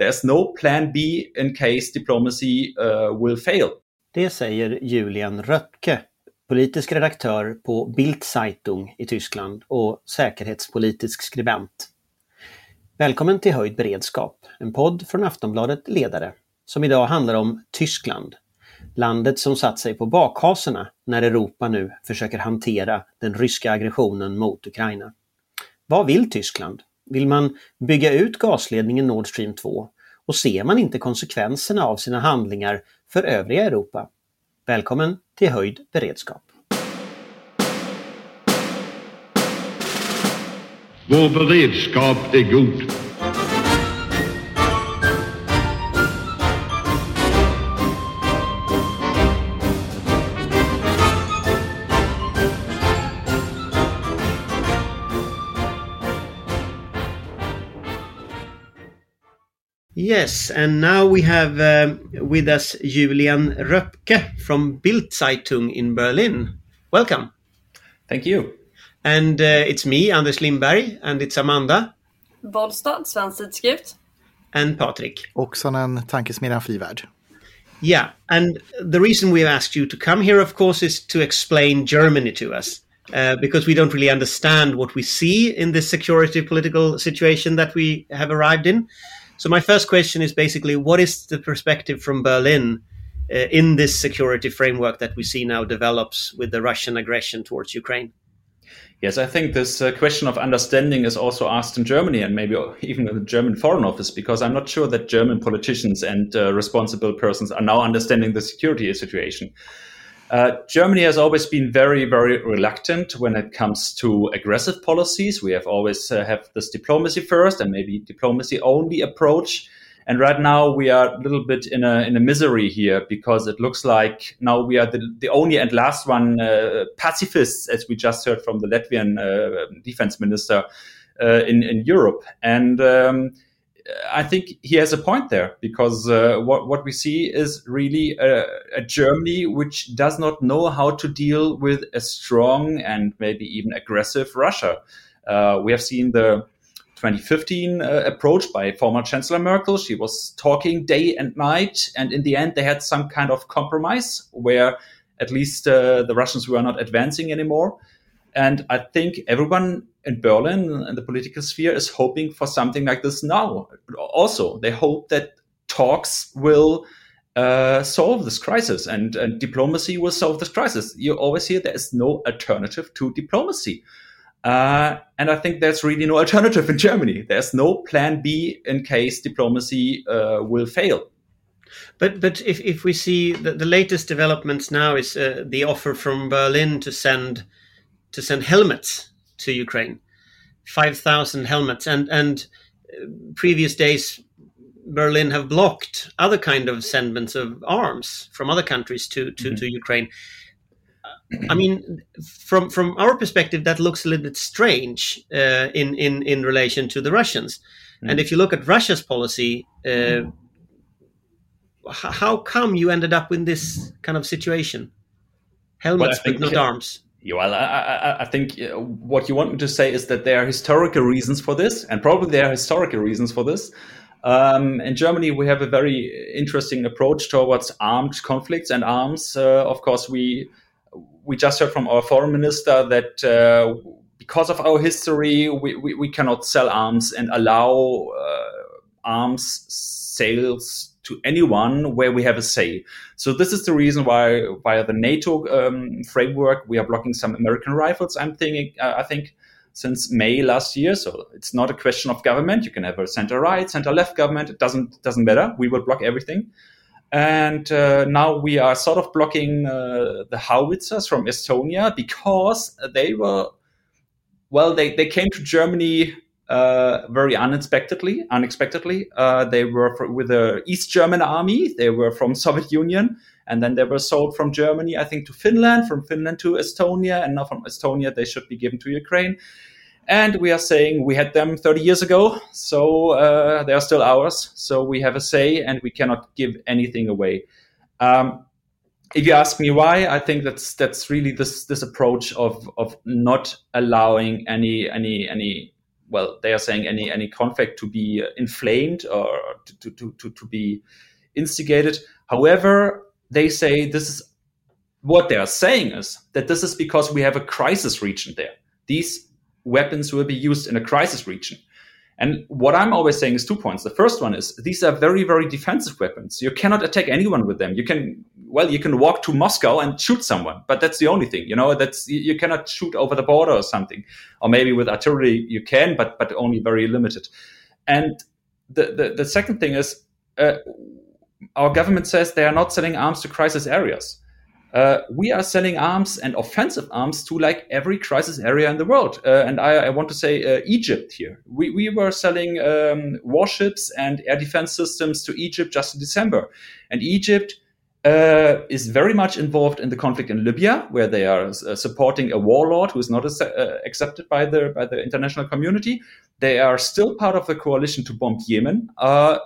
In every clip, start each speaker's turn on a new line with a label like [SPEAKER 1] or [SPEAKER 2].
[SPEAKER 1] There's no plan B in case diplomacy uh, will fail.
[SPEAKER 2] Det säger Julian Röttke, politisk redaktör på Bild Zeitung i Tyskland och säkerhetspolitisk skribent. Välkommen till Höjd beredskap, en podd från Aftonbladet Ledare, som idag handlar om Tyskland. Landet som satt sig på bakhasorna när Europa nu försöker hantera den ryska aggressionen mot Ukraina. Vad vill Tyskland? Vill man bygga ut gasledningen Nord Stream 2? Och ser man inte konsekvenserna av sina handlingar för övriga Europa? Välkommen till Höjd beredskap.
[SPEAKER 3] Vår beredskap är god.
[SPEAKER 2] Yes, and now we have uh, with us Julian Röpcke from Bildzeitung in Berlin. Welcome.
[SPEAKER 1] Thank you.
[SPEAKER 2] And uh, it's me, Anders Lindberg, and it's Amanda.
[SPEAKER 4] Wollstad, Svensk Tidskrift.
[SPEAKER 2] And Patrik.
[SPEAKER 5] Oksanen, Tankesmedjan Frivärd.
[SPEAKER 2] Yeah, and the reason we've asked you to come here, of course, is to explain Germany to us. Uh, because we don't really understand what we see in this security political situation that we have arrived in. So my first question is basically, what is the perspective from Berlin uh, in this security framework that we see now develops with the Russian aggression towards Ukraine?
[SPEAKER 1] Yes, I think this uh, question of understanding is also asked in Germany and maybe even in the German Foreign Office, because I'm not sure that German politicians and uh, responsible persons are now understanding the security situation. Uh, Germany has always been very, very reluctant when it comes to aggressive policies. We have always uh, have this diplomacy first and maybe diplomacy only approach. And right now we are a little bit in a in a misery here because it looks like now we are the, the only and last one uh, pacifists, as we just heard from the Latvian uh, defense minister uh, in in Europe. And um, I think he has a point there because uh, what what we see is really a, a, Germany which does not know how to deal with a strong and maybe even aggressive Russia. Uh, we have seen the 2015 uh, approach by former Chancellor Merkel. She was talking day and night, and in the end, they had some kind of compromise where at least uh, the Russians were not advancing anymore. And I think everyone in Berlin and the political sphere is hoping for something like this now. Also, they hope that talks will uh, solve this crisis and, and, diplomacy will solve this crisis. You always hear there is no alternative to diplomacy. Uh, and I think there's really no alternative in Germany. There's no plan B in case diplomacy uh, will fail.
[SPEAKER 2] But but if, if we see the, the latest developments now is uh, the offer from Berlin to send to send helmets to Ukraine, five thousand helmets, and and uh, previous days Berlin have blocked other kind of sendments of arms from other countries to to, mm-hmm. to Ukraine. I mean, from from our perspective, that looks a little bit strange uh, in in in relation to the Russians. Mm-hmm. And if you look at Russia's policy, uh, how come you ended up in this kind of situation? Helmets, well, but not arms.
[SPEAKER 1] Well, I, I, I, think uh, what you want me to say is that there are historical reasons for this, and probably there are historical reasons for this. Um, in Germany, we have a very interesting approach towards armed conflicts and arms. Uh, of course, we we just heard from our foreign minister that uh, because of our history, we, we, we, cannot sell arms and allow uh, arms sales to anyone where we have a say. So this is the reason why, via the NATO um, framework, we are blocking some American rifles. I'm thinking, uh, I think, since May last year. So it's not a question of government. You can have a center right, center left government. It doesn't doesn't matter. We will block everything. And uh, now we are sort of blocking uh, the howitzers from Estonia because they were, well, they, they came to Germany uh, very unexpectedly. Unexpectedly, uh, they were for, with the East German army. They were from Soviet Union, and then they were sold from Germany, I think, to Finland, from Finland to Estonia, and now from Estonia they should be given to Ukraine. And we are saying we had them 30 years ago, so uh, they are still ours. So we have a say, and we cannot give anything away. Um, if you ask me why, I think that's that's really this this approach of of not allowing any any any well, they are saying any any conflict to be uh, inflamed or to to to, to be instigated. However, they say this is what they are saying is that this is because we have a crisis region there. These weapons will be used in a crisis region. And what I'm always saying is two points. The first one is these are very, very defensive weapons. You cannot attack anyone with them. You can, well, you can walk to Moscow and shoot someone, but that's the only thing. You know, that's you cannot shoot over the border or something. Or maybe with artillery you can, but but only very limited. And the the, the second thing is uh, our government says they are not selling arms to crisis areas. Uh, we are selling arms and offensive arms to like every crisis area in the world. Uh, and I, I, want to say uh, Egypt here. We, we were selling um, warships and air defense systems to Egypt just in December. And Egypt uh, is very much involved in the conflict in Libya, where they are uh, supporting a warlord who is not uh, accepted by the, by the international community. They are still part of the coalition to bomb Yemen,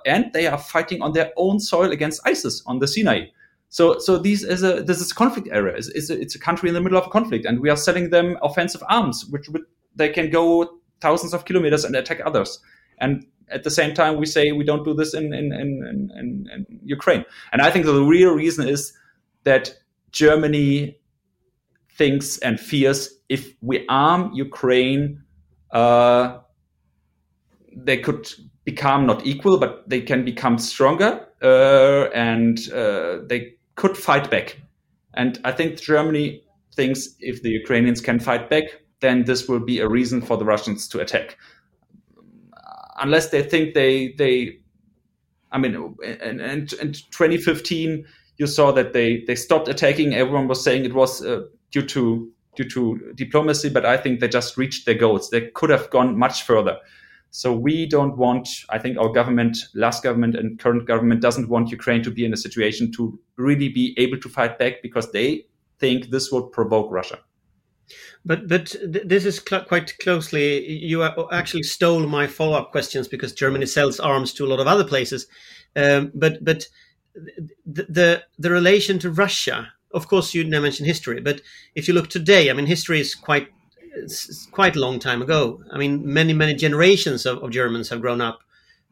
[SPEAKER 1] and they are fighting on their own soil against ISIS on the Sinai. So, so these is a this is a conflict area. It's, it's, a, it's a country in the middle of a conflict, and we are selling them offensive arms, which would, they can go thousands of kilometers and attack others. And at the same time, we say we don't do this in in, in, in, in Ukraine. And I think the real reason is that Germany thinks and fears if we arm Ukraine, uh, they could become not equal, but they can become stronger, uh, and uh, they could fight back. And I think Germany thinks if the Ukrainians can fight back, then this will be a reason for the Russians to attack. Unless they think they they, I mean, in, in, in 2015 you saw that they they stopped attacking. Everyone was saying it was uh, due to due to diplomacy, but I think they just reached their goals. They could have gone much further. So we don't want, I think our government, last government and current government doesn't want Ukraine to be in a situation to really be able to fight back because they think this would provoke Russia.
[SPEAKER 2] But but th- this is cl- quite closely. You actually stole my follow up questions because Germany sells arms to a lot of other places. Um, but but the, the the relation to Russia, of course, you mentioned history. But if you look today, I mean, history is quite quite a long time ago. I mean, many many generations of, of Germans have grown up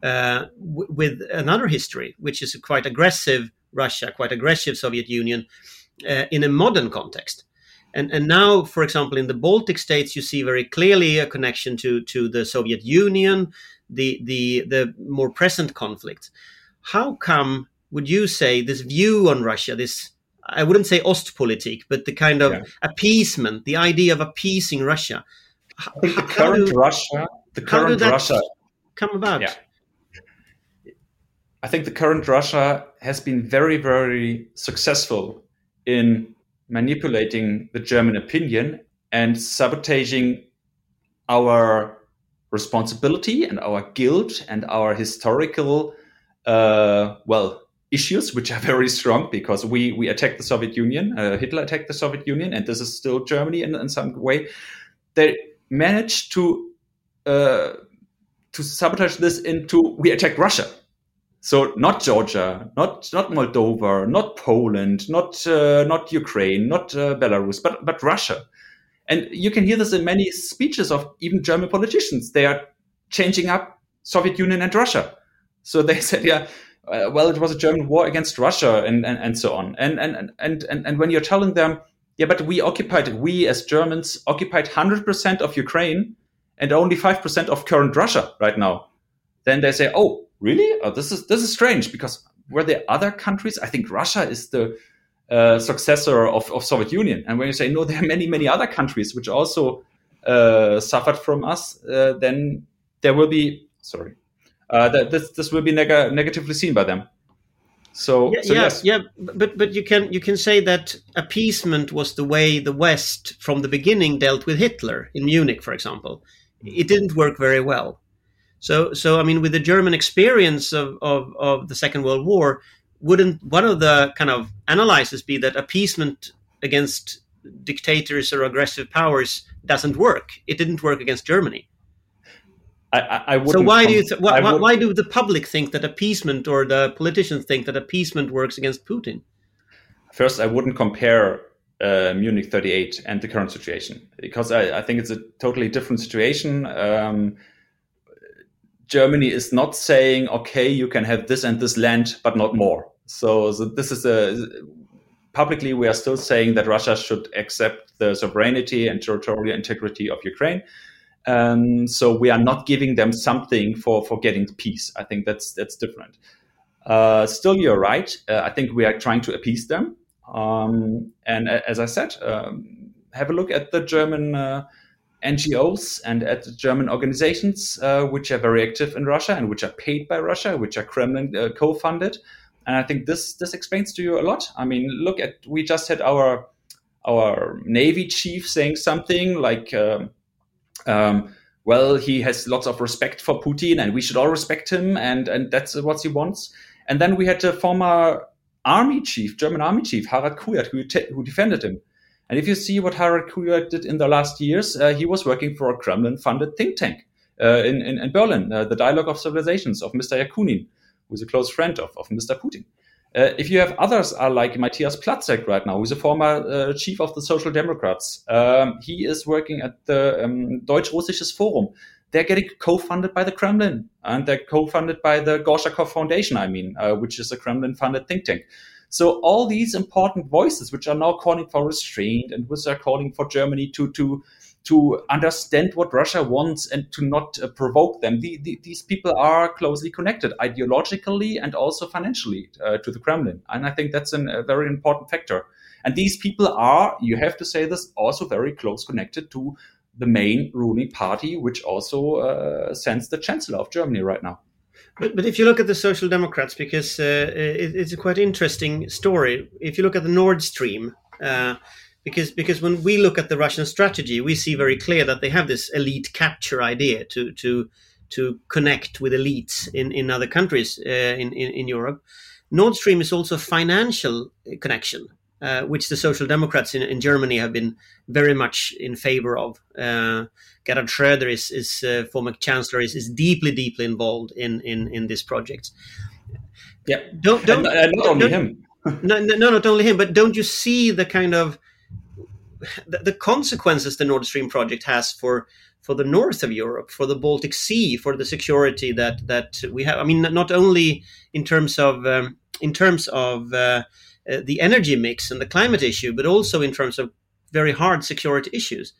[SPEAKER 2] uh, w- with another history, which is quite aggressive Russia, quite aggressive Soviet Union, uh, in a modern context. And and now, for example, in the Baltic states, you see very clearly a connection to to the Soviet Union, the the the more present conflict. How come would you say this view on Russia, this I wouldn't say Ostpolitik, but the kind of yeah. appeasement, the idea of appeasing Russia.
[SPEAKER 1] I think the current do, Russia, the current Russia,
[SPEAKER 2] come about. Yeah.
[SPEAKER 1] I think the current Russia has been very, very successful in manipulating the German opinion and sabotaging our responsibility and our guilt and our historical, uh, well, issues which are very strong because we we attacked the Soviet Union, uh, Hitler attacked the Soviet Union, and this is still Germany in, in some way. They managed to uh, to sabotage this into we attacked Russia. So not Georgia, not not Moldova, not Poland, not uh, not Ukraine, not uh, Belarus, but but Russia. And you can hear this in many speeches of even German politicians. They are changing up Soviet Union and Russia. So they said, yeah, uh, well, it was a German war against Russia and, and, and so on. And, and, and, and, and when you're telling them, yeah, but we occupied, we as Germans occupied 100% of Ukraine and only 5% of current Russia right now, then they say, oh, really? Oh, this is, this is strange because were there other countries? I think Russia is the uh, successor of, of Soviet Union. And when you say, no, there are many, many other countries which also uh, suffered from us, uh, then there will be, sorry, uh, that this this will be neg- negatively seen by them. So,
[SPEAKER 2] yeah,
[SPEAKER 1] so
[SPEAKER 2] yeah,
[SPEAKER 1] yes.
[SPEAKER 2] yeah, but but you can you can say that appeasement was the way the West from the beginning dealt with Hitler in Munich, for example. It didn't work very well. So so I mean, with the German experience of of, of the Second World War, wouldn't one of the kind of analyses be that appeasement against dictators or aggressive powers doesn't work? It didn't work against Germany.
[SPEAKER 1] I, I
[SPEAKER 2] so why do you th- why, why do the public think that appeasement or the politicians think that appeasement works against Putin?
[SPEAKER 1] First, I wouldn't compare uh, Munich 38 and the current situation because I, I, think it's a totally different situation. Um, Germany is not saying, okay, you can have this and this land, but not more. So, so this is a publicly we are still saying that Russia should accept the sovereignty and territorial integrity of Ukraine. Um, so we are not giving them something for for getting peace. I think that's that's different. Uh, still, you're right. Uh, I think we are trying to appease them. Um, and as I said, um, have a look at the German uh, NGOs and at German organizations uh, which are very active in Russia and which are paid by Russia, which are Kremlin uh, co-funded. And I think this this explains to you a lot. I mean, look at we just had our our navy chief saying something like. Um, um, well, he has lots of respect for Putin, and we should all respect him, and and that's what he wants. And then we had the former army chief, German army chief, Harald Kujat, who, who defended him. And if you see what Harald Kujat did in the last years, uh, he was working for a Kremlin-funded think tank uh, in, in, in, Berlin, uh, the Dialogue of Civilizations of Mr. Yakunin, who's a close friend of, of Mr. Putin. Uh, if you have others are like Matthias Platzeck right now, who's a former uh, chief of the Social Democrats, um, he is working at the um, Deutsch-Russisches Forum. They're getting co-funded by the Kremlin, and they're co-funded by the Gorchakov Foundation. I mean, uh, which is a Kremlin-funded think tank. So all these important voices, which are now calling for restraint and which are calling for Germany to to to understand what Russia wants and to not uh, provoke them. The, the, these people are closely connected ideologically and also financially uh, to the Kremlin. And I think that's an, a very important factor. And these people are, you have to say this, also very close connected to the main ruling party, which also uh, sends the chancellor of Germany right now.
[SPEAKER 2] But, but if you look at the Social Democrats, because uh, it, it's a quite interesting story. If you look at the Nord Stream, uh, because because when we look at the Russian strategy, we see very clear that they have this elite capture idea to to to connect with elites in in other countries uh, in, in, in Europe. Nord Stream is also a financial connection, uh, which the Social Democrats in, in, Germany have been very much in favor of. Uh, Gerhard Schröder is, is uh, former chancellor is, is deeply deeply involved in in in this project.
[SPEAKER 1] Yeah, don't don't, and, and not only him.
[SPEAKER 2] no, no, not only him, but don't you see the kind of the, the consequences the Nord Stream project has for for the north of Europe, for the Baltic Sea, for the security that that we have. I mean, not only in terms of um, in terms of uh, uh, the energy mix and the climate issue, but also in terms of very hard security issues.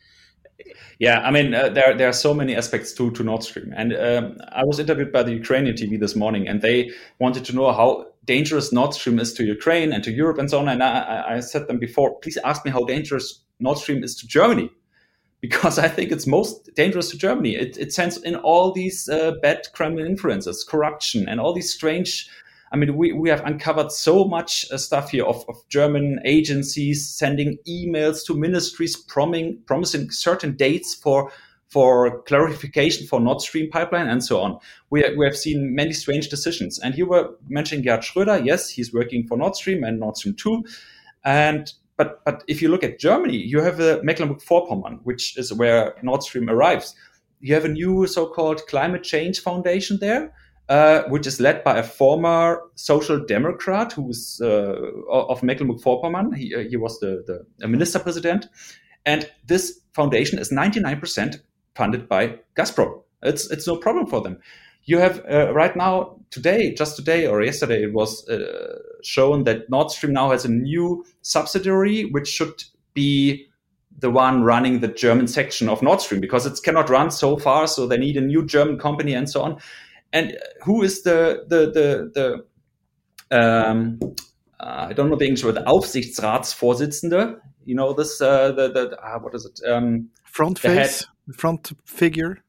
[SPEAKER 1] Yeah, I mean, uh, there there are so many aspects to to Nord Stream, and um, I was interviewed by the Ukrainian TV this morning, and they wanted to know how dangerous Nord Stream is to Ukraine and to Europe and so on. And I, I said them before, please ask me how dangerous Nord Stream is to Germany, because I think it's most dangerous to Germany. It, it sends in all these uh, bad Kremlin influences, corruption, and all these strange. I mean, we, we have uncovered so much uh, stuff here of, of German agencies sending emails to ministries promising, promising certain dates for for clarification for Nord Stream pipeline and so on. We, we have seen many strange decisions. And you were mentioning Gerhard Schröder. Yes, he's working for Nord Stream and Nord Stream 2. And but but if you look at Germany, you have a Mecklenburg-Vorpommern, which is where Nord Stream arrives. You have a new so-called climate change foundation there, uh, which is led by a former social democrat who's uh, of Mecklenburg-Vorpommern. He, uh, he was the, the minister president, and this foundation is 99% funded by Gazprom. It's it's no problem for them you have uh, right now today just today or yesterday it was shown that nord stream now has a new subsidiary which should be the one running the german section of nord stream because it cannot run so far so they need a new german company and so on and who is the the the, the um, uh, I don't know the English word, Aufsichtsratsvorsitzende. You know this, uh, the, the uh, what is it? Um,
[SPEAKER 5] front face, head. front figure.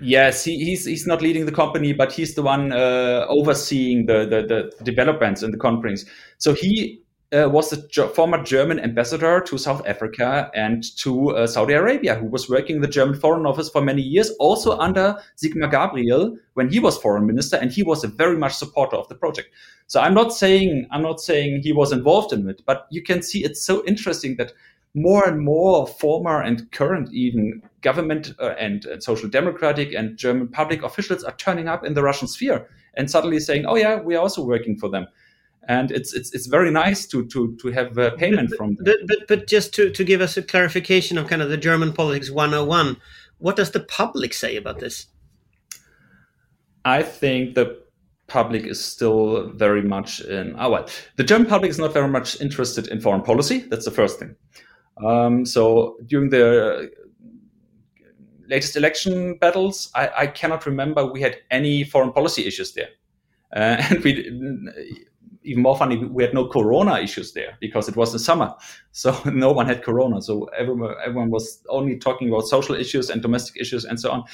[SPEAKER 1] Yes, he, he's he's not leading the company, but he's the one uh, overseeing the, the, the developments in the companies. So he uh, was the ge- former German ambassador to South Africa and to uh, Saudi Arabia, who was working in the German Foreign Office for many years, also under Sigmar Gabriel when he was foreign minister, and he was a very much supporter of the project. So I'm not saying I'm not saying he was involved in it, but you can see it's so interesting that more and more former and current even government uh, and, and, social democratic and German public officials are turning up in the Russian sphere and suddenly saying, "Oh yeah, we are also working for them." And it's it's it's very nice to to to have a payment
[SPEAKER 2] but,
[SPEAKER 1] from them.
[SPEAKER 2] But, but but just to to give us a clarification of kind of the German politics 101, what does the public say about this?
[SPEAKER 1] I think the public is still very much in. Oh, well, the German public is not very much interested in foreign policy. That's the first thing. Um, so during the latest election battles, I, I, cannot remember we had any foreign policy issues there. Uh, and we, even more funny, we had no corona issues there because it was the summer. So no one had corona. So everyone, everyone was only talking about social issues and domestic issues and so on.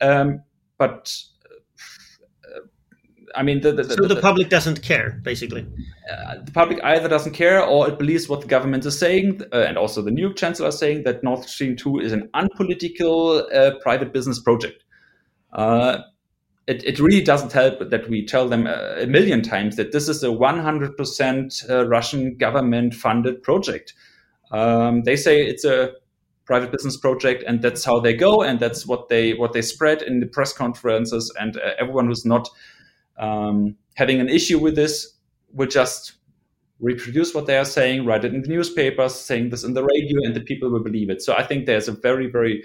[SPEAKER 1] Um, but I mean, the, the,
[SPEAKER 2] so the, the, public doesn't care, basically.
[SPEAKER 1] Uh, the public either doesn't care or it believes what the government is saying, uh, and also the new chancellor is saying that Nord Stream 2 is an unpolitical uh, private business project. Uh, it, it really doesn't help that we tell them uh, a million times that this is a 100% uh, Russian government funded project. Um, they say it's a private business project and that's how they go and that's what they what they spread in the press conferences and everyone who's not um, having an issue with this will just reproduce what they are saying, write it in the newspapers, saying this in the radio, and the people will believe it. So I think there's a very, very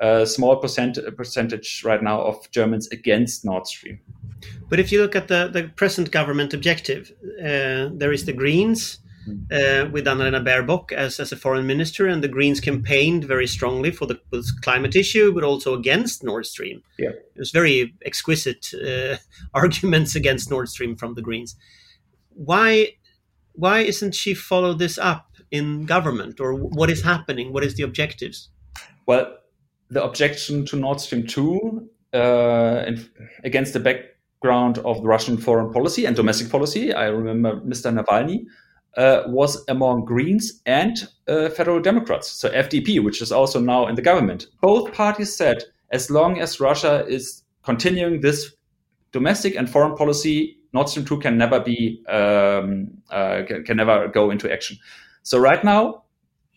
[SPEAKER 1] uh, small percent percentage right now of Germans against Nord Stream.
[SPEAKER 2] But if you look at the, the present government objective, uh, there is the Greens, uh, with Annalena Baerbock as, as a foreign minister, and the Greens campaigned very strongly for the climate issue, but also against Nord Stream.
[SPEAKER 1] Yeah.
[SPEAKER 2] It was very exquisite uh, arguments against Nord Stream from the Greens. Why, why isn't she follow this up in government, or what is happening? What is the objectives?
[SPEAKER 1] Well, the objection to Nord Stream two uh, in, against the background of the Russian foreign policy and domestic policy. I remember Mr. Navalny uh, was among Greens and uh, Federal Democrats, so FDP, which is also now in the government. Both parties said as long as Russia is continuing this domestic and foreign policy, Nord Stream 2 can never be um, uh, can, can never go into action. So right now,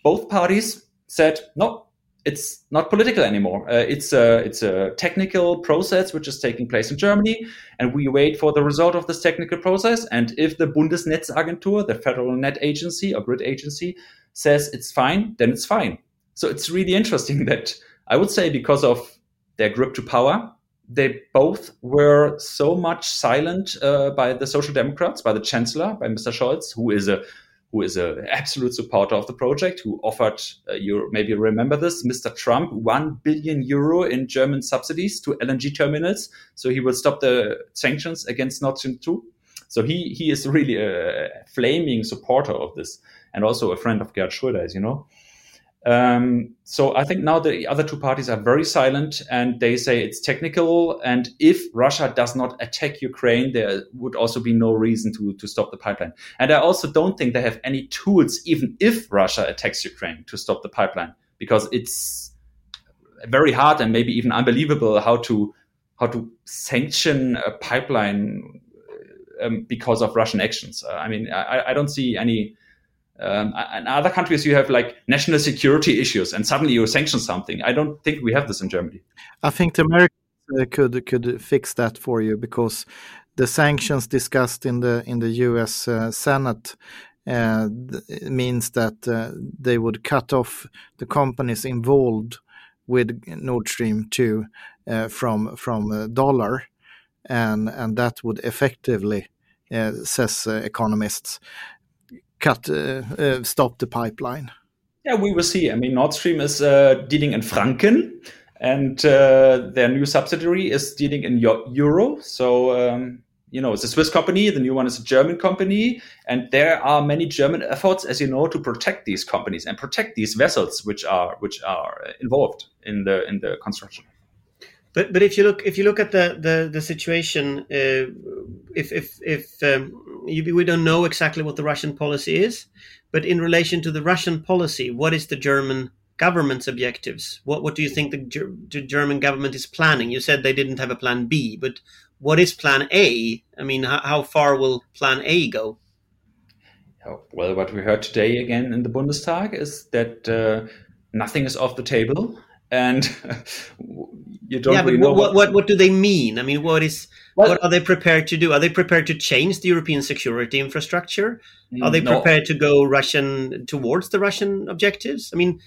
[SPEAKER 1] both parties said no, it's not political anymore. Uh, it's a it's a technical process which is taking place in Germany, and we wait for the result of this technical process. And if the Bundesnetzagentur, the federal net agency or grid agency, says it's fine, then it's fine. So it's really interesting that I would say because of their grip to power, they both were so much silent uh, by the Social Democrats, by the Chancellor, by Mr. Scholz, who is a who is an absolute supporter of the project, who offered, uh, you maybe remember this, Mr. Trump, 1 billion euro in German subsidies to LNG terminals. So he will stop the sanctions against Nord Stream 2. So he, he is really a flaming supporter of this and also a friend of Gerhard Schröder, as you know. Um, so I think now the other two parties are very silent and they say it's technical. And if Russia does not attack Ukraine, there would also be no reason to, to stop the pipeline. And I also don't think they have any tools, even if Russia attacks Ukraine, to stop the pipeline, because it's very hard and maybe even unbelievable how to how to sanction a pipeline um, because of Russian actions. Uh, I mean, I, I don't see any um, in other countries, you have like national security issues, and suddenly you sanction something. I don't think we have this in Germany.
[SPEAKER 5] I think the Americans uh, could could fix that for you because the sanctions discussed in the in the U.S. Uh, Senate uh, means that uh, they would cut off the companies involved with Nord Stream two uh, from from dollar, and and that would effectively, uh, says economists, cut uh, uh, stop the pipeline?
[SPEAKER 1] Yeah, we will see. I mean, Nord Stream is uh, dealing in Franken, and their new subsidiary is dealing in euro. So. Um, you know, it's a Swiss company. The new one is a German company, and there are many German efforts, as you know, to protect these companies and protect these vessels which are which are involved in the in the construction.
[SPEAKER 2] But but if you look if you look at the the, the situation, uh, if if if um, you, we don't know exactly what the Russian policy is, but in relation to the Russian policy, what is the German government's objectives? What what do you think the, the German government is planning? You said they didn't have a plan B, but what is plan A? I mean, how, how far will plan A go?
[SPEAKER 1] Well, what we heard today again in the Bundestag is that uh, nothing is off the table and you don't
[SPEAKER 2] yeah,
[SPEAKER 1] really
[SPEAKER 2] but
[SPEAKER 1] know
[SPEAKER 2] what, what, what do they mean? I mean, what is well, what are they prepared to do? Are they prepared to change the European security infrastructure? Are they mm, prepared no. to go Russian towards the Russian objectives? I mean,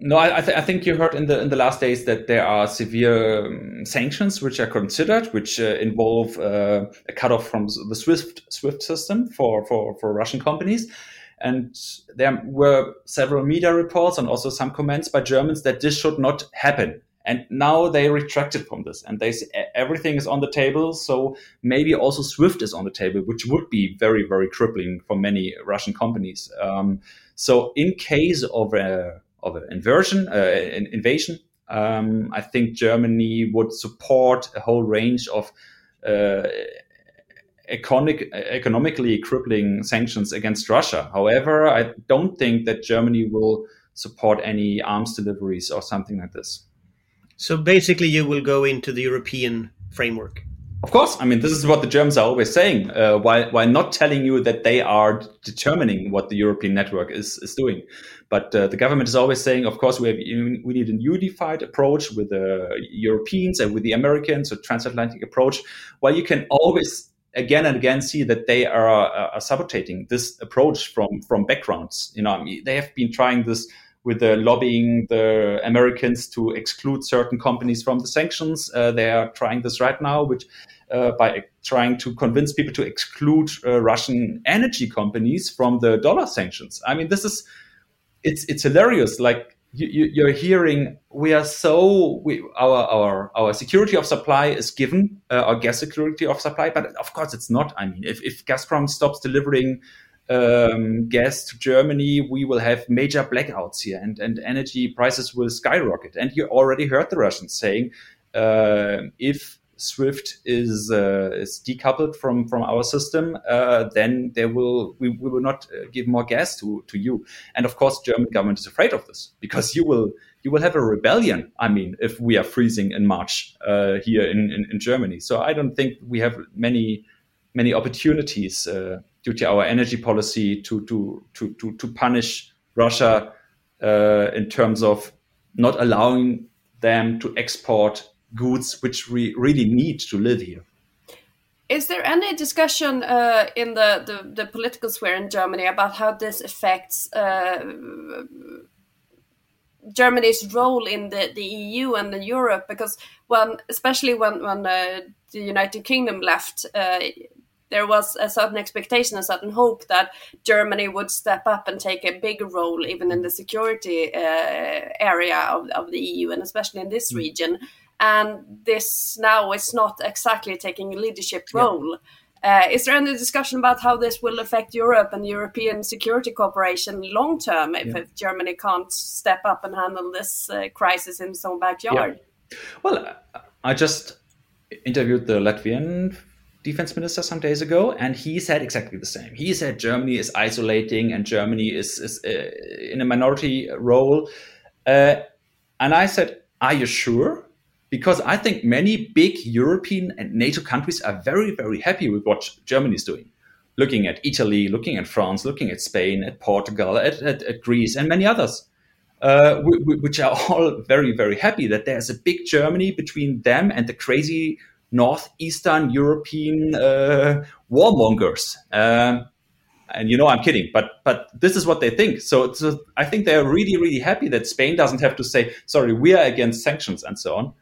[SPEAKER 1] No, I, th- I, think you heard in the in the last days that there are severe um, sanctions which are considered, which uh, involve uh, a cutoff from the SWIFT SWIFT system for, for, for Russian companies. And there were several media reports and also some comments by Germans that this should not happen. And now they retracted from this and they say everything is on the table. So maybe also SWIFT is on the table, which would be very, very crippling for many Russian companies. Um, so in case of a of an inversion, uh, an invasion. Um, I think Germany would support a whole range of uh, economic, economically crippling sanctions against Russia. However, I don't think that Germany will support any arms deliveries or something like this.
[SPEAKER 2] So basically, you will go into the European framework.
[SPEAKER 1] Of course, I mean this is what the Germans are always saying, uh, while while not telling you that they are determining what the European network is is doing. But uh, the government is always saying, of course, we have we need a unified approach with the Europeans and with the Americans, a transatlantic approach. While you can always again and again see that they are, uh, are sabotaging this approach from from backgrounds. You know, I mean, they have been trying this with the lobbying the Americans to exclude certain companies from the sanctions. Uh, they are trying this right now, which uh, by trying to convince people to exclude uh, Russian energy companies from the dollar sanctions. I mean, this is it's it's hilarious. Like you, are hearing, we are so we, our our our security of supply is given, uh, our gas security of supply, but of course it's not. I mean, if if Gazprom stops delivering um, gas to Germany, we will have major blackouts here, and and energy prices will skyrocket. And you already heard the Russians saying, uh, if Swift is uh, is decoupled from from our system, uh, then there will we, we will not uh, give more gas to to you. And of course, German government is afraid of this because you will you will have a rebellion. I mean, if we are freezing in March uh, here in, in, in Germany, so I don't think we have many many opportunities uh, due to our energy policy to to to to, to punish Russia uh, in terms of not allowing them to export goods which we really need to live here.
[SPEAKER 4] Is there any discussion uh, in the, the, the, political sphere in Germany about how this affects uh, Germany's role in the, the EU and the Europe? Because when, especially when when uh, the United Kingdom left, uh, there was a certain expectation, a certain hope that Germany would step up and take a bigger role, even in the security uh, area of, of the EU, and especially in this mm. region and this now is not exactly taking a leadership role. Yeah. Uh, is there any discussion about how this will affect Europe and European security cooperation long term if, yeah. if, Germany can't step up and handle this uh, crisis in its own backyard?
[SPEAKER 1] Yeah. Well, I just interviewed the Latvian defense minister some days ago, and he said exactly the same. He said Germany is isolating and Germany is, is uh, in a minority role. Uh, and I said, Are you sure? Because I think many big European and NATO countries are very, very happy with what Germany is doing. Looking at Italy, looking at France, looking at Spain, at Portugal, at, at, at Greece, and many others, uh, which are all very, very happy that there's a big Germany between them and the crazy northeastern European uh, warmongers. Um, and you know I'm kidding, but but this is what they think. So, so I think they are really, really happy that Spain doesn't have to say, "Sorry, we are against sanctions" and so on.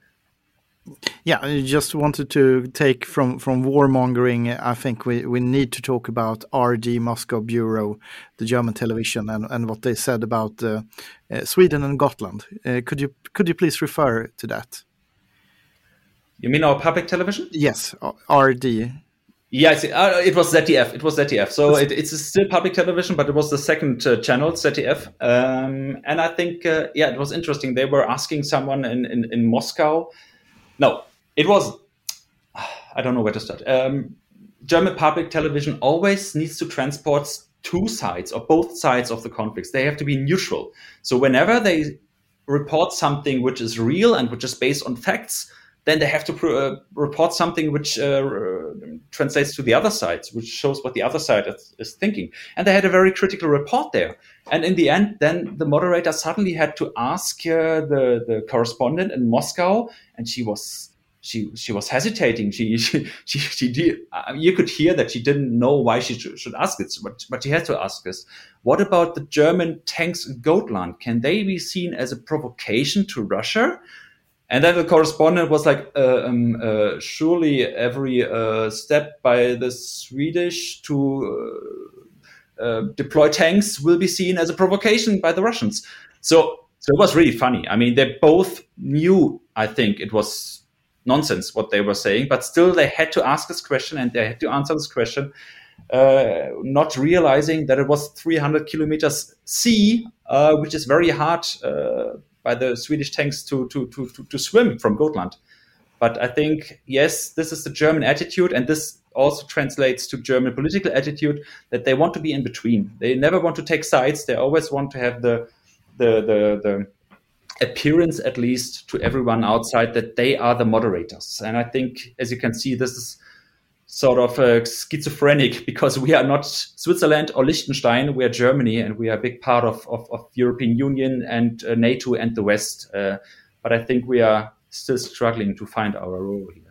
[SPEAKER 5] Yeah, I just wanted to take from from warmongering. I think we, we need to talk about ARD Moscow Bureau, the German television, and, and what they said about uh, uh, Sweden and Gotland. Uh, could you could you please refer to that?
[SPEAKER 1] You mean our public television?
[SPEAKER 5] Yes, ARD.
[SPEAKER 1] Yes, uh, it was ZDF. It was ZDF. So it, it's still public television, but it was the second uh, channel, ZDF. Um, and I think, uh, yeah, it was interesting. They were asking someone in, in, in Moscow no, it was. I don't know where to start. Um, German public television always needs to transport two sides or both sides of the conflicts. They have to be neutral. So whenever they report something which is real and which is based on facts, then they have to uh, report something which uh, translates to the other side, which shows what the other side is, is, thinking. And they had a very critical report there. And in the end, then the moderator suddenly had to ask uh, the, the correspondent in Moscow, and she was she she was hesitating. She she she, she did, uh, you could hear that she didn't know why she should, ask it, but but she had to ask us. What about the German tanks in Gotland? Can they be seen as a provocation to Russia? And then the correspondent was like, uh, um, uh, surely every uh, step by the Swedish to uh, uh, deploy tanks will be seen as a provocation by the Russians. So, so it was really funny. I mean, they both knew, I think it was nonsense what they were saying, but still they had to ask this question and they had to answer this question, uh, not realizing that it was 300 kilometers sea, which is very hard by the Swedish tanks to, to, to, to, to swim from Gotland. But I think, yes, this is the German attitude, and this also translates to German political attitude that they want to be in between. They never want to take sides. They always want to have the the the, the appearance, at least to everyone outside, that they are the moderators. And I think, as you can see, this is sort of uh, schizophrenic because we are not Switzerland or Liechtenstein. We are Germany, and we are a big part of of, of European Union and uh, NATO and the West. Uh, but I think we are still struggling to find our role here.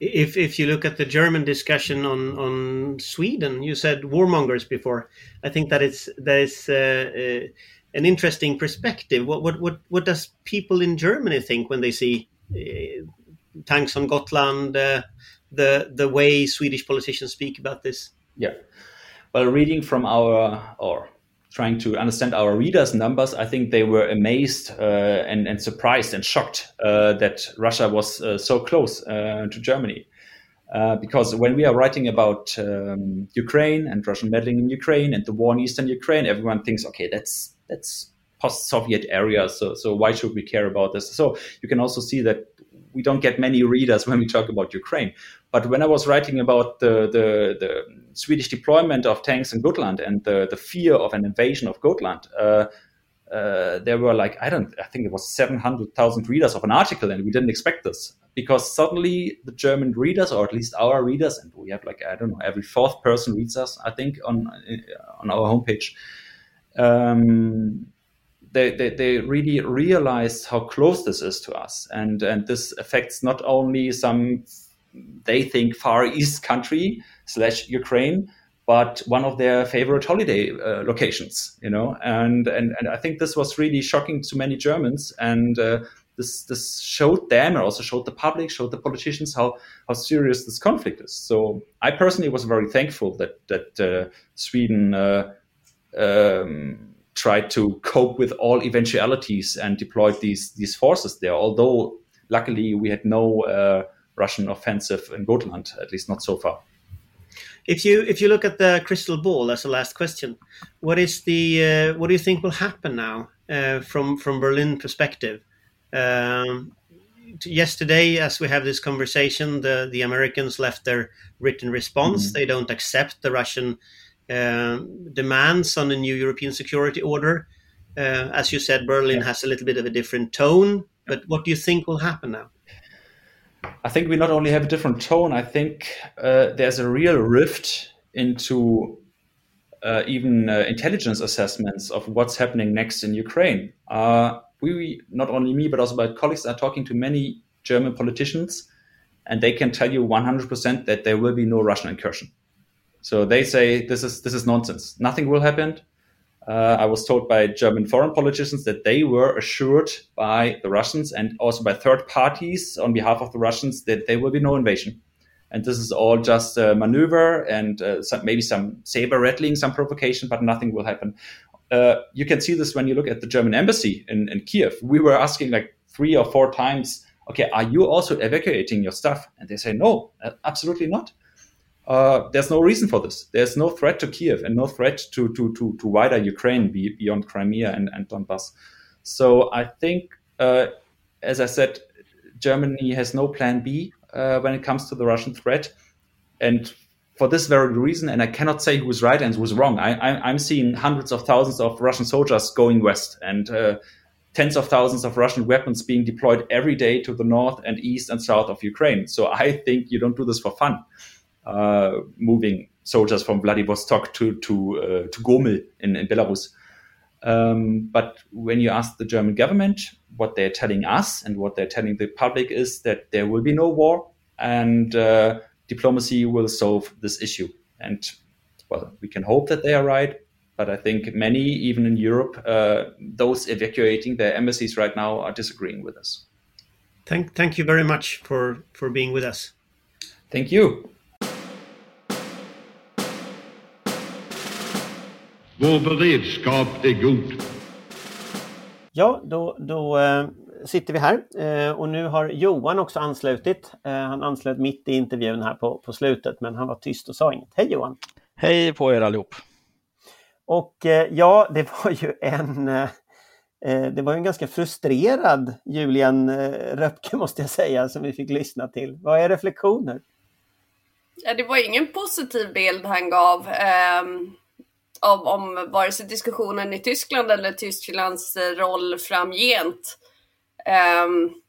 [SPEAKER 2] If if you look at the German discussion on on Sweden, you said warmongers before. I think that it's that is. Uh, uh, an interesting perspective. What, what what what does people in Germany think when they see uh, tanks on Gotland, the the way Swedish politicians speak about this?
[SPEAKER 1] Yeah, well, reading from our or trying to understand our readers' numbers, I think they were amazed uh, and, and surprised and shocked uh, that Russia was uh, so close uh, to Germany. Uh, because when we are writing about um, Ukraine and Russian meddling in Ukraine and the war in eastern Ukraine, everyone thinks, okay, that's that's post-Soviet area, so so why should we care about this? So you can also see that we don't get many readers when we talk about Ukraine. But when I was writing about the, the, the Swedish deployment of tanks in Gotland and the, the fear of an invasion of Gotland, uh, uh, there were like, I don't, I think it was 700,000 readers of an article, and we didn't expect this because suddenly the German readers, or at least our readers, and we have like, I don't know, every fourth person reads us, I think, on, on our homepage. Um, they, they, they really realized how close this is to us. And, and this affects not only some they think Far East country slash Ukraine, but one of their favorite holiday uh, locations, you know. And, and and I think this was really shocking to many Germans, and uh, this this showed them, and also showed the public, showed the politicians how how serious this conflict is. So I personally was very thankful that that uh, Sweden. Uh, um, tried to cope with all eventualities and deployed these these forces there. Although luckily we had no uh, Russian offensive in Gotland, at least not so far.
[SPEAKER 2] If you if you look at the crystal ball as a last question, what is the uh, what do you think will happen now uh, from from Berlin perspective? Um, yesterday, as we have this conversation, the the Americans left their written response. Mm-hmm. They don't accept the Russian demands on a new European security order. Uh, as you said, Berlin yeah. has a little bit of a different tone. But what do you think will happen now?
[SPEAKER 1] I think we not only have a different tone, I think uh, there's a real rift into uh, even uh, intelligence assessments of what's happening next in Ukraine. Uh, we, not only me, but also my colleagues, are talking to many German politicians, and they can tell you 100% that there will be no Russian incursion. So they say this is this is nonsense. Nothing will happen. Uh, I was told by German foreign politicians that they were assured by the Russians and also by third parties on behalf of the Russians that there will be no invasion. And this is all just a maneuver and uh, some, maybe some saber rattling, some provocation, but nothing will happen. Uh, you can see this when you look at the German embassy in, in Kiev. We were asking like three or four times, okay, are you also evacuating your stuff? And they say, no, absolutely not uh, there's no reason for this. There's no threat to Kiev and no threat to to to, to wider Ukraine beyond Crimea and, and Donbass. So I think, uh, as I said, Germany has no plan B uh, when it comes to the Russian threat, and for this very reason, and I cannot say who's right and who's wrong. I, am seeing hundreds of thousands of Russian soldiers going west and uh, tens of thousands of Russian weapons being deployed every day to the north and east and south of Ukraine. So I think you don't do this for fun moving soldiers from Vladivostok to to uh, to Gomel in, in Belarus. Um, but when you ask the German government, what they're telling us and what they're telling the public is that there will be no war and uh, diplomacy will solve this issue. And well, we can hope that they are right. But I think many, even in Europe, uh, those evacuating their embassies right now are disagreeing with us.
[SPEAKER 2] Thank, thank you very much for, for being with us.
[SPEAKER 1] Thank you.
[SPEAKER 3] Vår beredskap är god.
[SPEAKER 2] Ja, då, då äh, sitter vi här äh, och nu har Johan också anslutit. Äh, han anslöt mitt i intervjun här på, på slutet, men han var tyst och sa inget. Hej Johan!
[SPEAKER 6] Hej på er allihop!
[SPEAKER 2] Och ja, det var ju en det var en ganska frustrerad Julian Röpke måste jag säga som vi fick lyssna till. Vad är reflektioner?
[SPEAKER 4] Ja, det var ingen positiv bild han gav av, om, om vare sig diskussionen i Tyskland eller Tysklands roll framgent. Um,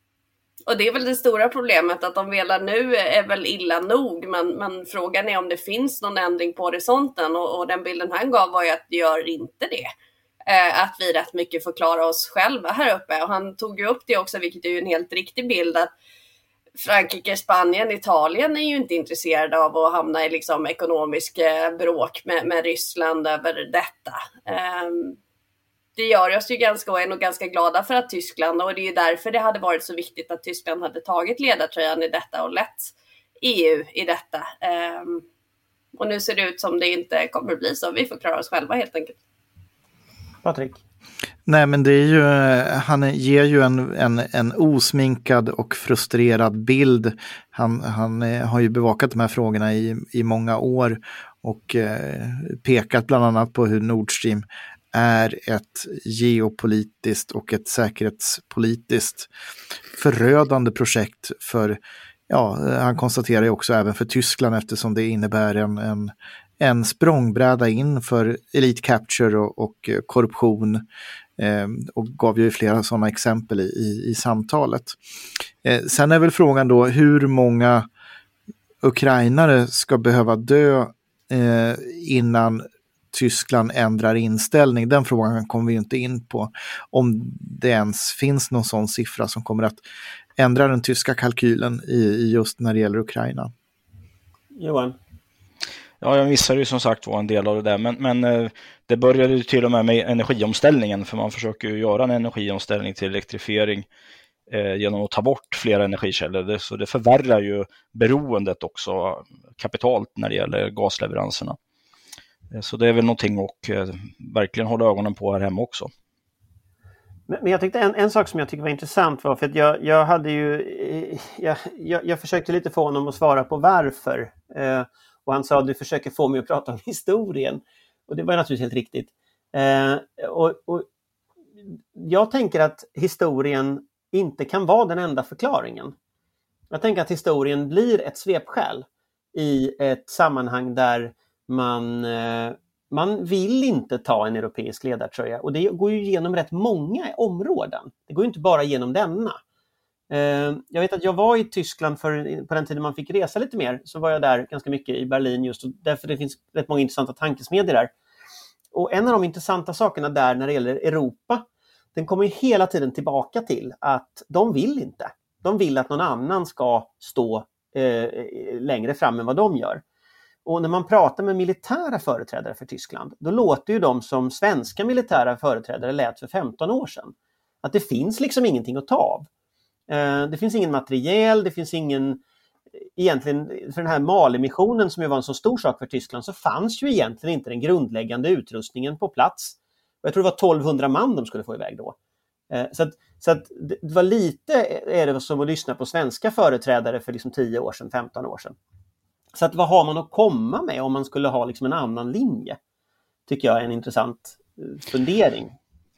[SPEAKER 4] och det är väl det stora problemet att de velar nu är väl illa nog men, men frågan är om det finns någon ändring på horisonten och, och den bilden han gav var ju att det gör inte det. Uh, att vi rätt mycket får klara oss själva här uppe och han tog ju upp det också vilket är ju en helt riktig bild att Frankrike, Spanien, Italien är ju inte intresserade av att hamna i liksom ekonomisk eh, bråk med, med Ryssland över detta. Um, det gör oss ju ganska och är nog ganska glada för att Tyskland och det är ju därför det hade varit så viktigt att Tyskland hade tagit ledartröjan i detta och lett EU i detta. Um, och nu ser det ut som det inte kommer bli så. Vi får klara oss själva helt enkelt.
[SPEAKER 2] Patrik?
[SPEAKER 5] Nej, men det är ju, han ger ju en, en, en osminkad och frustrerad bild. Han, han eh, har ju bevakat de här frågorna i, i många år och eh, pekat bland annat på hur Nord Stream är ett geopolitiskt och ett säkerhetspolitiskt förödande projekt för, ja, han konstaterar ju också även för Tyskland eftersom det innebär en, en, en språngbräda in för elite capture och, och eh, korruption Ehm, och gav ju flera sådana exempel i, i, i samtalet. Eh, sen är väl frågan då hur många ukrainare ska behöva dö eh, innan Tyskland ändrar inställning. Den frågan kommer vi inte in på. Om det ens finns någon sån siffra som kommer att ändra den tyska kalkylen i, i just när det gäller Ukraina.
[SPEAKER 2] Johan?
[SPEAKER 6] Ja, jag missade ju som sagt var en del av det där, men, men eh, det började ju till och med med energiomställningen, för man försöker ju göra en energiomställning till elektrifiering eh, genom att ta bort flera energikällor. Det, så det förvärrar ju beroendet också kapitalt när det gäller gasleveranserna. Eh, så det är väl någonting att eh, verkligen hålla ögonen på här hemma också.
[SPEAKER 2] Men jag tyckte en, en sak som jag tycker var intressant var för att jag, jag hade ju, eh, jag, jag, jag försökte lite få honom att svara på varför. Eh, och han sa att du försöker få mig att prata om historien. Och det var naturligtvis helt riktigt. Eh, och, och, jag tänker att historien inte kan vara den enda förklaringen. Jag tänker att historien blir ett svepskäl i ett sammanhang där man, eh, man vill inte ta en europeisk ledartröja och det går ju igenom rätt många områden. Det går inte bara genom denna. Eh, jag vet att jag var i Tyskland för, på den tiden man fick resa lite mer, så var jag där ganska mycket i Berlin just därför det finns rätt många intressanta tankesmedjor där. Och en av de intressanta sakerna där när det gäller Europa, den kommer hela tiden tillbaka till att de vill inte. De vill att någon annan ska stå eh, längre fram än vad de gör. Och när man pratar med militära företrädare för Tyskland, då låter ju de som svenska militära företrädare lät för 15 år sedan. Att det finns liksom ingenting att ta av. Eh, det finns ingen materiel, det finns ingen egentligen för den här Malimissionen som ju var en så stor sak för Tyskland så fanns ju egentligen inte den grundläggande utrustningen på plats. Jag tror det var 1200 man de skulle få iväg då. Eh, så, att, så att det var lite eh, är det som att lyssna på svenska företrädare för liksom 10 år sedan, 15 år sedan. Så att vad har man att komma med om man skulle ha liksom en annan linje? Tycker jag är en intressant fundering.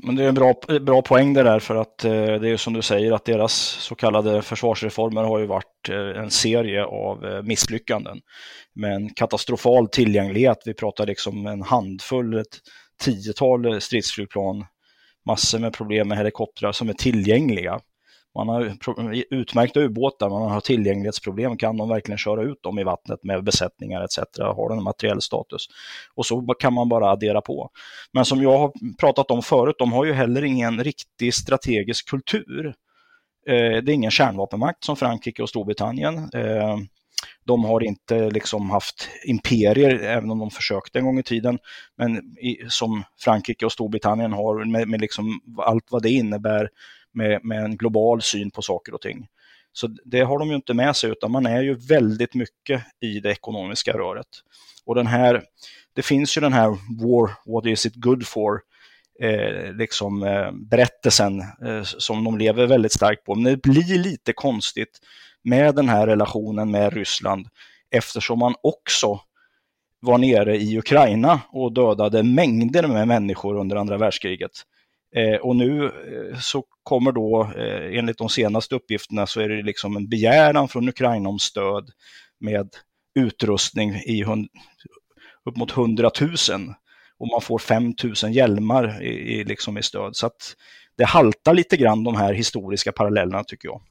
[SPEAKER 6] Men det är en bra, bra poäng det där för att eh, det är som du säger att deras så kallade försvarsreformer har ju varit eh, en serie av eh, misslyckanden. Med en katastrofal tillgänglighet. Vi pratar liksom en handfull, ett tiotal stridsflygplan, massor med problem med helikoptrar som är tillgängliga man har utmärkta ubåtar, man har tillgänglighetsproblem, kan de verkligen köra ut dem i vattnet med besättningar etc. Har den materiell status? Och så kan man bara addera på. Men som jag har pratat om förut, de har ju heller ingen riktig strategisk kultur. Eh, det är ingen kärnvapenmakt som Frankrike och Storbritannien. Eh, de har inte liksom haft imperier, även om de försökte en gång i tiden, men i, som Frankrike och Storbritannien har med, med liksom allt vad det innebär med, med en global syn på saker och ting. Så det har de ju inte med sig, utan man är ju väldigt mycket i det ekonomiska röret. Och den här, det finns ju den här War, what is it good for? Eh, liksom, eh, berättelsen eh, som de lever väldigt starkt på. Men det blir lite konstigt med den här relationen med Ryssland eftersom man också var nere i Ukraina och dödade mängder med människor under andra världskriget. Eh, och nu eh, så kommer då, eh, enligt de senaste uppgifterna, så är det liksom en begäran från Ukraina om stöd med utrustning i upp mot 100 000 och man får 5 000 hjälmar i, i, liksom i stöd. Så att det haltar lite grann de här historiska parallellerna tycker jag.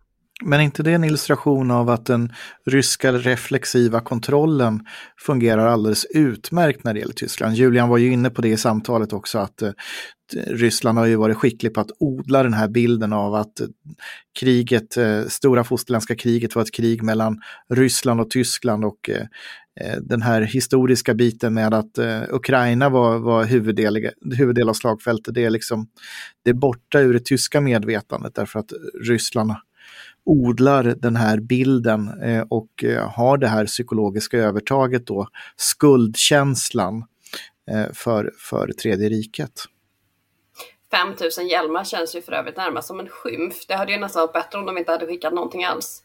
[SPEAKER 5] Men är inte det en illustration av att den ryska reflexiva kontrollen fungerar alldeles utmärkt när det gäller Tyskland? Julian var ju inne på det i samtalet också, att eh, Ryssland har ju varit skicklig på att odla den här bilden av att eh, kriget, eh, stora fosterländska kriget var ett krig mellan Ryssland och Tyskland och den här historiska biten med att Ukraina var, var huvuddel, huvuddel av slagfältet, det är liksom det är borta ur det tyska medvetandet därför att Ryssland odlar den här bilden eh, och eh, har det här psykologiska övertaget då, skuldkänslan eh, för, för tredje riket.
[SPEAKER 4] 5000 hjälmar känns ju för övrigt närmast som en skymf. Det hade ju nästan varit bättre om de inte hade skickat någonting alls.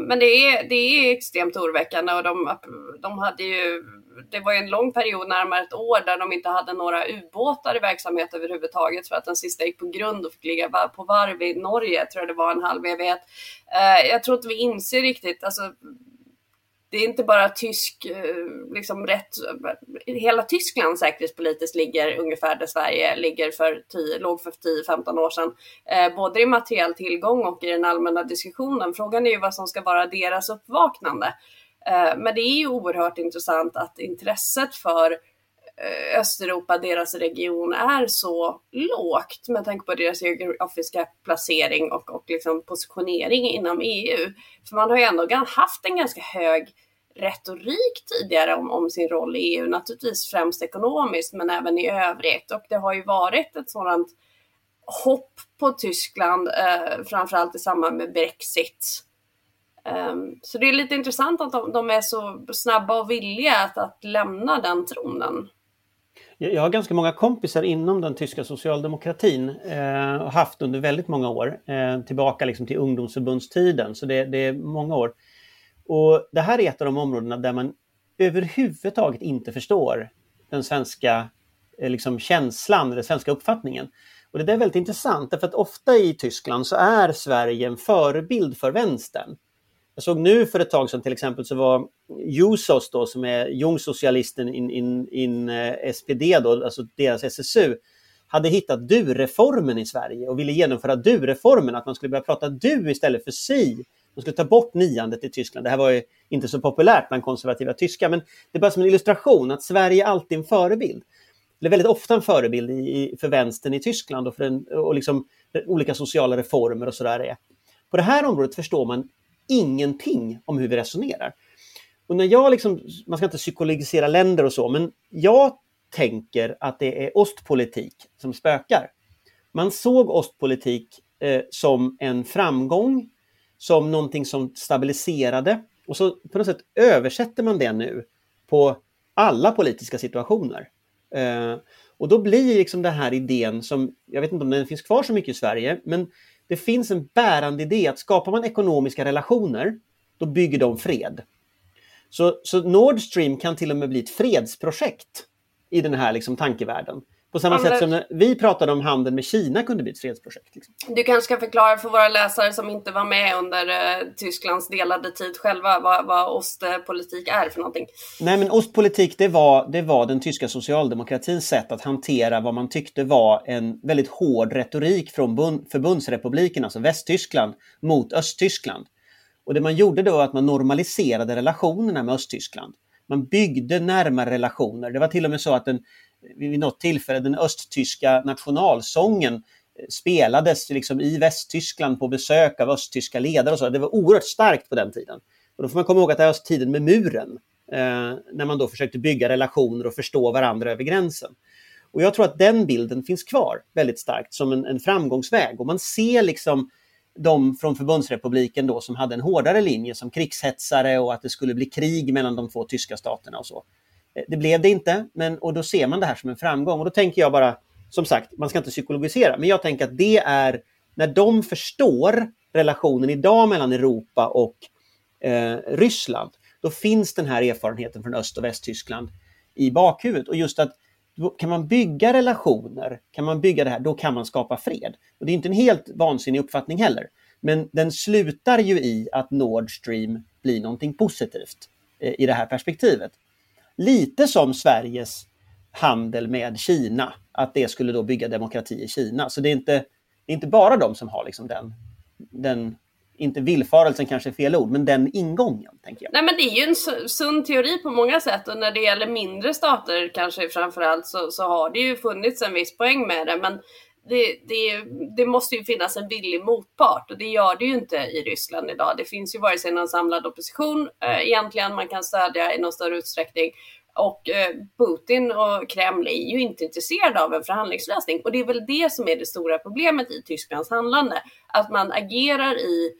[SPEAKER 4] Men det är, det är extremt oroväckande och de, de hade ju det var ju en lång period, närmare ett år, där de inte hade några ubåtar i verksamhet överhuvudtaget för att den sista gick på grund och fick ligga på varv i Norge, tror jag det var en halv evighet. Eh, jag tror inte vi inser riktigt, alltså det är inte bara tysk, eh, liksom rätt, hela Tyskland säkerhetspolitiskt ligger ungefär där Sverige ligger för 10, låg för 10-15 år sedan. Eh, både i materiell tillgång och i den allmänna diskussionen. Frågan är ju vad som ska vara deras uppvaknande. Eh, men det är ju oerhört intressant att intresset för eh, Östeuropa, deras region, är så lågt med tanke på deras geografiska placering och, och liksom positionering inom EU. För man har ju ändå haft en ganska hög retorik tidigare om, om sin roll i EU, naturligtvis främst ekonomiskt men även i övrigt. Och det har ju varit ett sådant hopp på Tyskland, eh, framförallt i samband med Brexit. Um, så det är lite intressant att de, de är så snabba och villiga att, att lämna den tronen.
[SPEAKER 2] Jag har ganska många kompisar inom den tyska socialdemokratin eh, och haft under väldigt många år. Eh, tillbaka liksom till ungdomsförbundstiden, så det, det, är många år. Och Det här är ett av de områdena där man överhuvudtaget inte förstår den svenska eh, liksom känslan, den svenska uppfattningen. Och Det är väldigt intressant, därför att ofta i Tyskland så är Sverige en förebild för vänstern. Jag såg nu för ett tag sedan till exempel så var Jusos då som är Jungsocialisten in, in, in eh, SPD då, alltså deras SSU, hade hittat du-reformen i Sverige och ville genomföra du-reformen, att man skulle börja prata du istället för si. Man skulle ta bort niandet i Tyskland. Det här var ju inte så populärt bland konservativa tyskar, men det är bara som en illustration att Sverige är alltid en förebild. Eller väldigt ofta en förebild i, för vänstern i Tyskland och för en, och liksom olika sociala reformer och sådär. På det här området förstår man ingenting om hur vi resonerar. Och när jag liksom, man ska inte psykologisera länder och så, men jag tänker att det är ostpolitik som spökar. Man såg ostpolitik eh, som en framgång, som någonting som stabiliserade och så på något sätt översätter man det nu på alla politiska situationer. Eh, och då blir liksom den här idén som, jag vet inte om den finns kvar så mycket i Sverige, men det finns en bärande idé att skapar man ekonomiska relationer, då bygger de fred. Så, så Nord Stream kan till och med bli ett fredsprojekt i den här liksom tankevärlden. På samma sätt som när vi pratade om handeln med Kina kunde bli ett fredsprojekt. Liksom.
[SPEAKER 4] Du kanske ska förklara för våra läsare som inte var med under uh, Tysklands delade tid själva vad, vad ostpolitik är för någonting.
[SPEAKER 2] Nej, men ostpolitik det var, det var den tyska socialdemokratins sätt att hantera vad man tyckte var en väldigt hård retorik från förbundsrepubliken, alltså Västtyskland, mot Östtyskland. Och det man gjorde då var att man normaliserade relationerna med Östtyskland. Man byggde närmare relationer. Det var till och med så att den, vid något tillfälle den östtyska nationalsången eh, spelades liksom i Västtyskland på besök av östtyska ledare. Och så. Det var oerhört starkt på den tiden. Och då får man komma ihåg att det var tiden med muren. Eh, när man då försökte bygga relationer och förstå varandra över gränsen. Och jag tror att den bilden finns kvar väldigt starkt som en, en framgångsväg. Och man ser liksom de från förbundsrepubliken då som hade en hårdare linje som krigshetsare och att det skulle bli krig mellan de två tyska staterna och så. Eh, det blev det inte, men, och då ser man det här som en framgång. Och då tänker jag bara, som sagt, man ska inte psykologisera, men jag tänker att det är när de förstår relationen idag mellan Europa och eh, Ryssland, då finns den här erfarenheten från Öst och Västtyskland i bakhuvudet. Och just att kan man bygga relationer, kan man bygga det här, då kan man skapa fred. Och Det är inte en helt vansinnig uppfattning heller. Men den slutar ju i att Nord Stream blir någonting positivt eh, i det här perspektivet. Lite som Sveriges handel med Kina, att det skulle då bygga demokrati i Kina. Så det är inte, det är inte bara de som har liksom den, den inte villfarelsen kanske är fel ord, men den ingången. tänker jag.
[SPEAKER 4] Nej men det är ju en sund teori på många sätt och när det gäller mindre stater kanske framförallt så, så har det ju funnits en viss poäng med det. Men det, det, det, måste ju finnas en villig motpart och det gör det ju inte i Ryssland idag. Det finns ju vare sig någon samlad opposition eh, egentligen man kan stödja i någon större utsträckning och eh, Putin och Kreml är ju inte intresserade av en förhandlingslösning och det är väl det som är det stora problemet i Tysklands handlande. Att man agerar i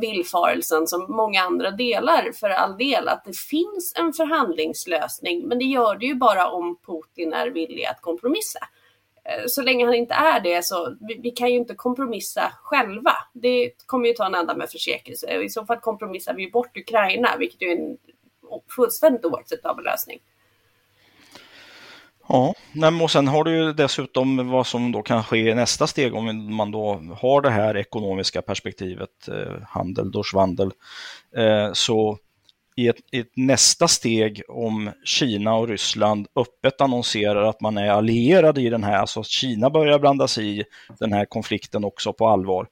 [SPEAKER 4] villfarelsen som många andra delar för all del att det finns en förhandlingslösning men det gör det ju bara om Putin är villig att kompromissa. Eh, så länge han inte är det så vi, vi kan ju inte kompromissa själva. Det kommer ju ta en ända med försäkring. I så fall kompromissar vi bort Ukraina vilket är en fullständigt oacceptabel lösning.
[SPEAKER 6] Ja, och sen har du ju dessutom vad som då kan ske i nästa steg om man då har det här ekonomiska perspektivet, eh, handel, dorsvandel. Eh, så i ett, i ett, nästa steg om Kina och Ryssland öppet annonserar att man är allierade i den här, alltså Kina börjar blanda sig i den här konflikten också på allvar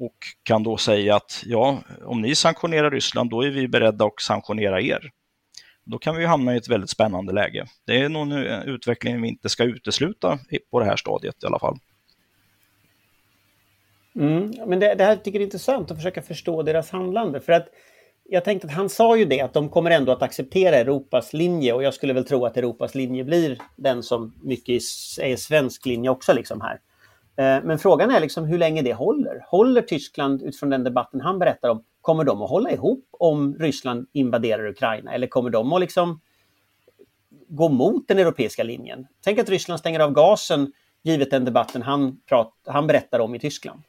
[SPEAKER 6] och kan då säga att ja, om ni sanktionerar Ryssland, då är vi beredda att sanktionera er då kan vi hamna i ett väldigt spännande läge. Det är nog en utveckling vi inte ska utesluta på det här stadiet i alla fall.
[SPEAKER 2] Mm, men det, det, här tycker jag är intressant att försöka förstå deras handlande. För att jag tänkte att han sa ju det att de kommer ändå att acceptera Europas linje och jag skulle väl tro att Europas linje blir den som mycket är svensk linje också liksom här. Eh, men frågan är liksom hur länge det håller. Håller Tyskland utifrån den debatten han berättar om Kommer de att hålla ihop om Ryssland invaderar Ukraina eller kommer de att liksom gå mot den europeiska linjen? Tänk att Ryssland stänger av gasen givet den debatten han, prat, han berättar om i Tyskland.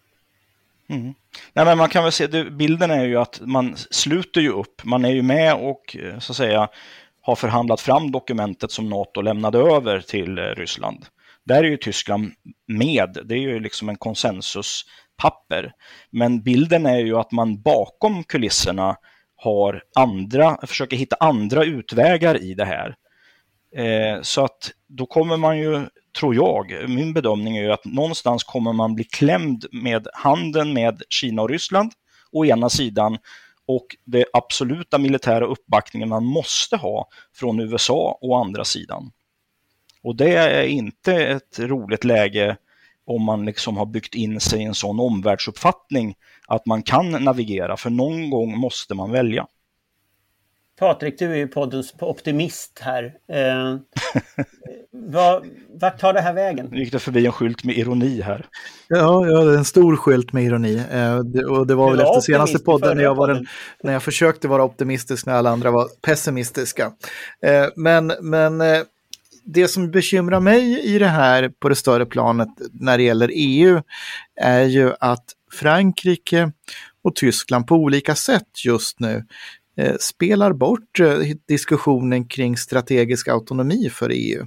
[SPEAKER 6] Mm. Nej, men man kan väl se, det, bilden är ju att man sluter ju upp, man är ju med och eh, så att säga har förhandlat fram dokumentet som NATO lämnade över till eh, Ryssland. Där är ju Tyskland med, det är ju liksom en konsensuspapper. Men bilden är ju att man bakom kulisserna har andra, försöker hitta andra utvägar i det här. Eh, så att då kommer man ju, tror jag, min bedömning är ju att någonstans kommer man bli klämd med handeln med Kina och Ryssland å ena sidan och det absoluta militära uppbackningen man måste ha från USA å andra sidan. Och det är inte ett roligt läge om man liksom har byggt in sig i en sån omvärldsuppfattning att man kan navigera, för någon gång måste man välja.
[SPEAKER 2] Patrik, du är ju poddens optimist här. Eh, vad, vart tar det här vägen?
[SPEAKER 6] Nu gick det förbi en skylt med ironi här.
[SPEAKER 5] Ja, ja en stor skylt med ironi. Eh, det, och det var väl efter senaste podden när jag, var den, när jag försökte vara optimistisk när alla andra var pessimistiska. Eh, men men eh, det som bekymrar mig i det här på det större planet när det gäller EU är ju att Frankrike och Tyskland på olika sätt just nu Eh, spelar bort eh, diskussionen kring strategisk autonomi för EU.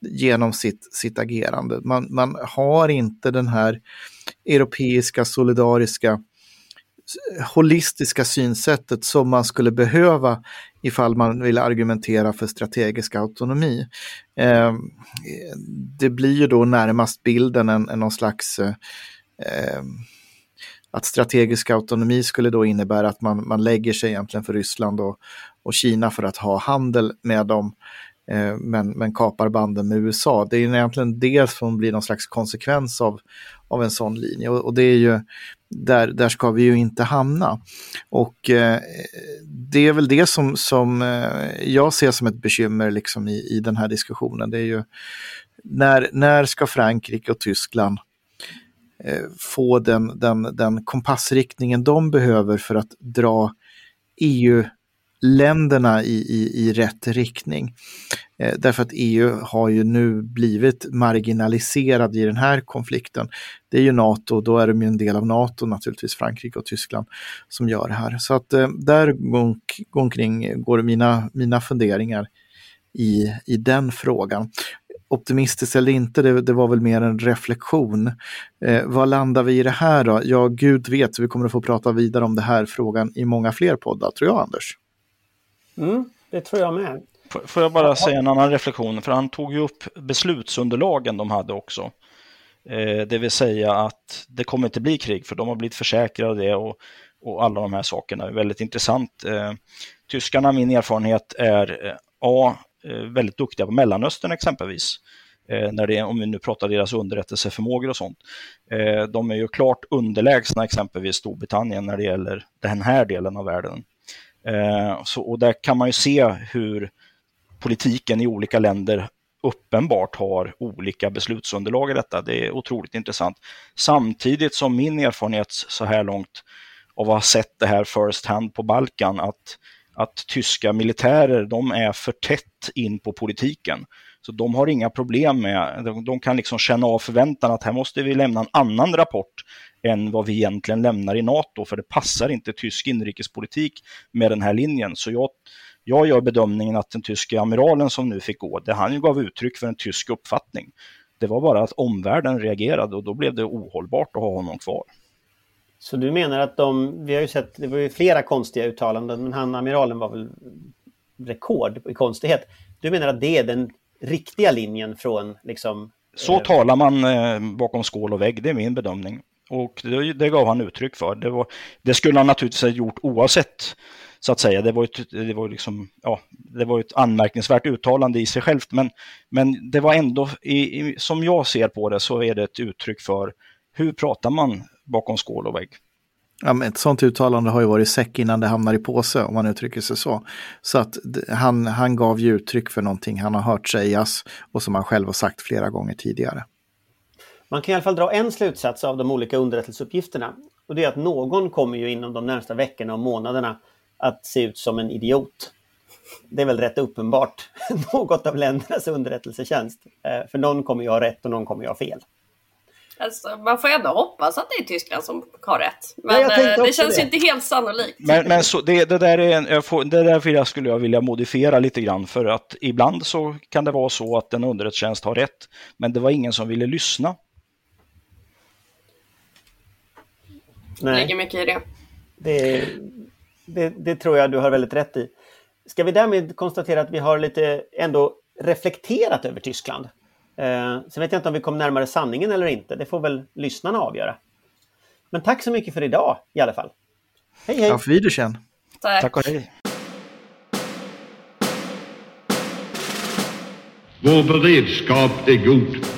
[SPEAKER 5] genom sitt, sitt agerande. Man, man har inte den här europeiska solidariska holistiska synsättet som man skulle behöva ifall man vill argumentera för strategisk autonomi. Eh, det blir ju då närmast bilden en, en någon slags eh, eh att strategisk autonomi skulle då innebära att man, man lägger sig egentligen för Ryssland och, och Kina för att ha handel med dem eh, men, men kapar banden med USA. Det är egentligen det som blir någon slags konsekvens av, av en sån linje och, och det är ju där, där ska vi ju inte hamna. Och eh, det är väl det som, som eh, jag ser som ett bekymmer liksom i, i den här diskussionen. Det är ju när, när ska Frankrike och Tyskland Eh, få den, den, den kompassriktningen de behöver för att dra EU länderna i, i, i rätt riktning. Eh, därför att EU har ju nu blivit marginaliserad i den här konflikten. Det är ju NATO, då är de ju en del av NATO naturligtvis, Frankrike och Tyskland, som gör det här. Så att eh, där omkring går mina, mina funderingar i, i den frågan. Optimistiskt eller inte, det, det var väl mer en reflektion. Eh, vad landar vi i det här då? Ja, gud vet, vi kommer att få prata vidare om det här frågan i många fler poddar, tror jag Anders.
[SPEAKER 2] Mm, det tror jag med.
[SPEAKER 6] Får jag bara säga en annan reflektion, för han tog ju upp beslutsunderlagen de hade också. Eh, det vill säga att det kommer inte bli krig, för de har blivit försäkrade det och, och alla de här sakerna är väldigt intressant. Eh, tyskarna, min erfarenhet, är eh, A, Eh, väldigt duktiga på Mellanöstern exempelvis. Eh, när det, om vi nu pratar deras underrättelseförmågor och sånt. Eh, de är ju klart underlägsna exempelvis Storbritannien när det gäller den här delen av världen. Så, och där kan man ju se hur politiken i olika länder uppenbart har olika beslutsunderlag i detta. Det är otroligt intressant. Samtidigt som min erfarenhet så här långt av att ha sett det här first hand på Balkan, att, att tyska militärer, de är för tätt in på politiken. Så de har inga problem med, de, de kan liksom känna av förväntan att här måste vi lämna en annan rapport än vad vi egentligen lämnar i NATO, för det passar inte tysk inrikespolitik med den här linjen. Så jag, jag gör bedömningen att den tyska amiralen som nu fick gå, det han gav uttryck för en tysk uppfattning. Det var bara att omvärlden reagerade och då blev det ohållbart att ha honom kvar.
[SPEAKER 2] Så du menar att de, vi har ju sett, det var ju flera konstiga uttalanden, men han amiralen var väl rekord i konstighet. Du menar att det är den riktiga linjen från liksom...
[SPEAKER 6] Så eh... talar man eh, bakom skål och vägg, det är min bedömning. Och det, det, gav han uttryck för. Det, var, det skulle han naturligtvis ha gjort oavsett, så att säga. Det var, ett, det var, liksom, ja, det var ett anmärkningsvärt uttalande i sig självt, men, men det var ändå, i, i, som jag ser på det, så är det ett uttryck för hur pratar man bakom skål och vägg.
[SPEAKER 5] Ja, men ett sånt uttalande har ju varit säck innan det hamnar i påse, om man uttrycker sig så. Så att han, han gav ju uttryck för någonting han har hört sägas och som han själv har sagt flera gånger tidigare.
[SPEAKER 2] Man kan i alla fall dra en slutsats av de olika underrättelseuppgifterna. Och det är att någon kommer ju inom de närmsta veckorna och månaderna att se ut som en idiot. Det är väl rätt uppenbart. Något av ländernas underrättelsetjänst. Eh, för någon kommer ju ha rätt och någon kommer ju ha fel.
[SPEAKER 4] Alltså, man får ändå hoppas att det är Tyskland som har rätt. Men ja, eh, det känns det. ju inte helt sannolikt.
[SPEAKER 6] Men, men så, det, det, där är en, jag får, det där jag skulle jag vilja modifiera lite grann för att ibland så kan det vara så att en underrättelsetjänst har rätt. Men det var ingen som ville lyssna.
[SPEAKER 4] Nej. Det ligger mycket i det.
[SPEAKER 2] Det, det. det tror jag du har väldigt rätt i. Ska vi därmed konstatera att vi har lite ändå reflekterat över Tyskland? Eh, sen vet jag inte om vi kom närmare sanningen eller inte. Det får väl lyssnarna avgöra. Men tack så mycket för idag i alla fall. Hej hej!
[SPEAKER 5] Auf Wiedersehen!
[SPEAKER 6] Tack. tack och hej!
[SPEAKER 3] Vår beredskap är god.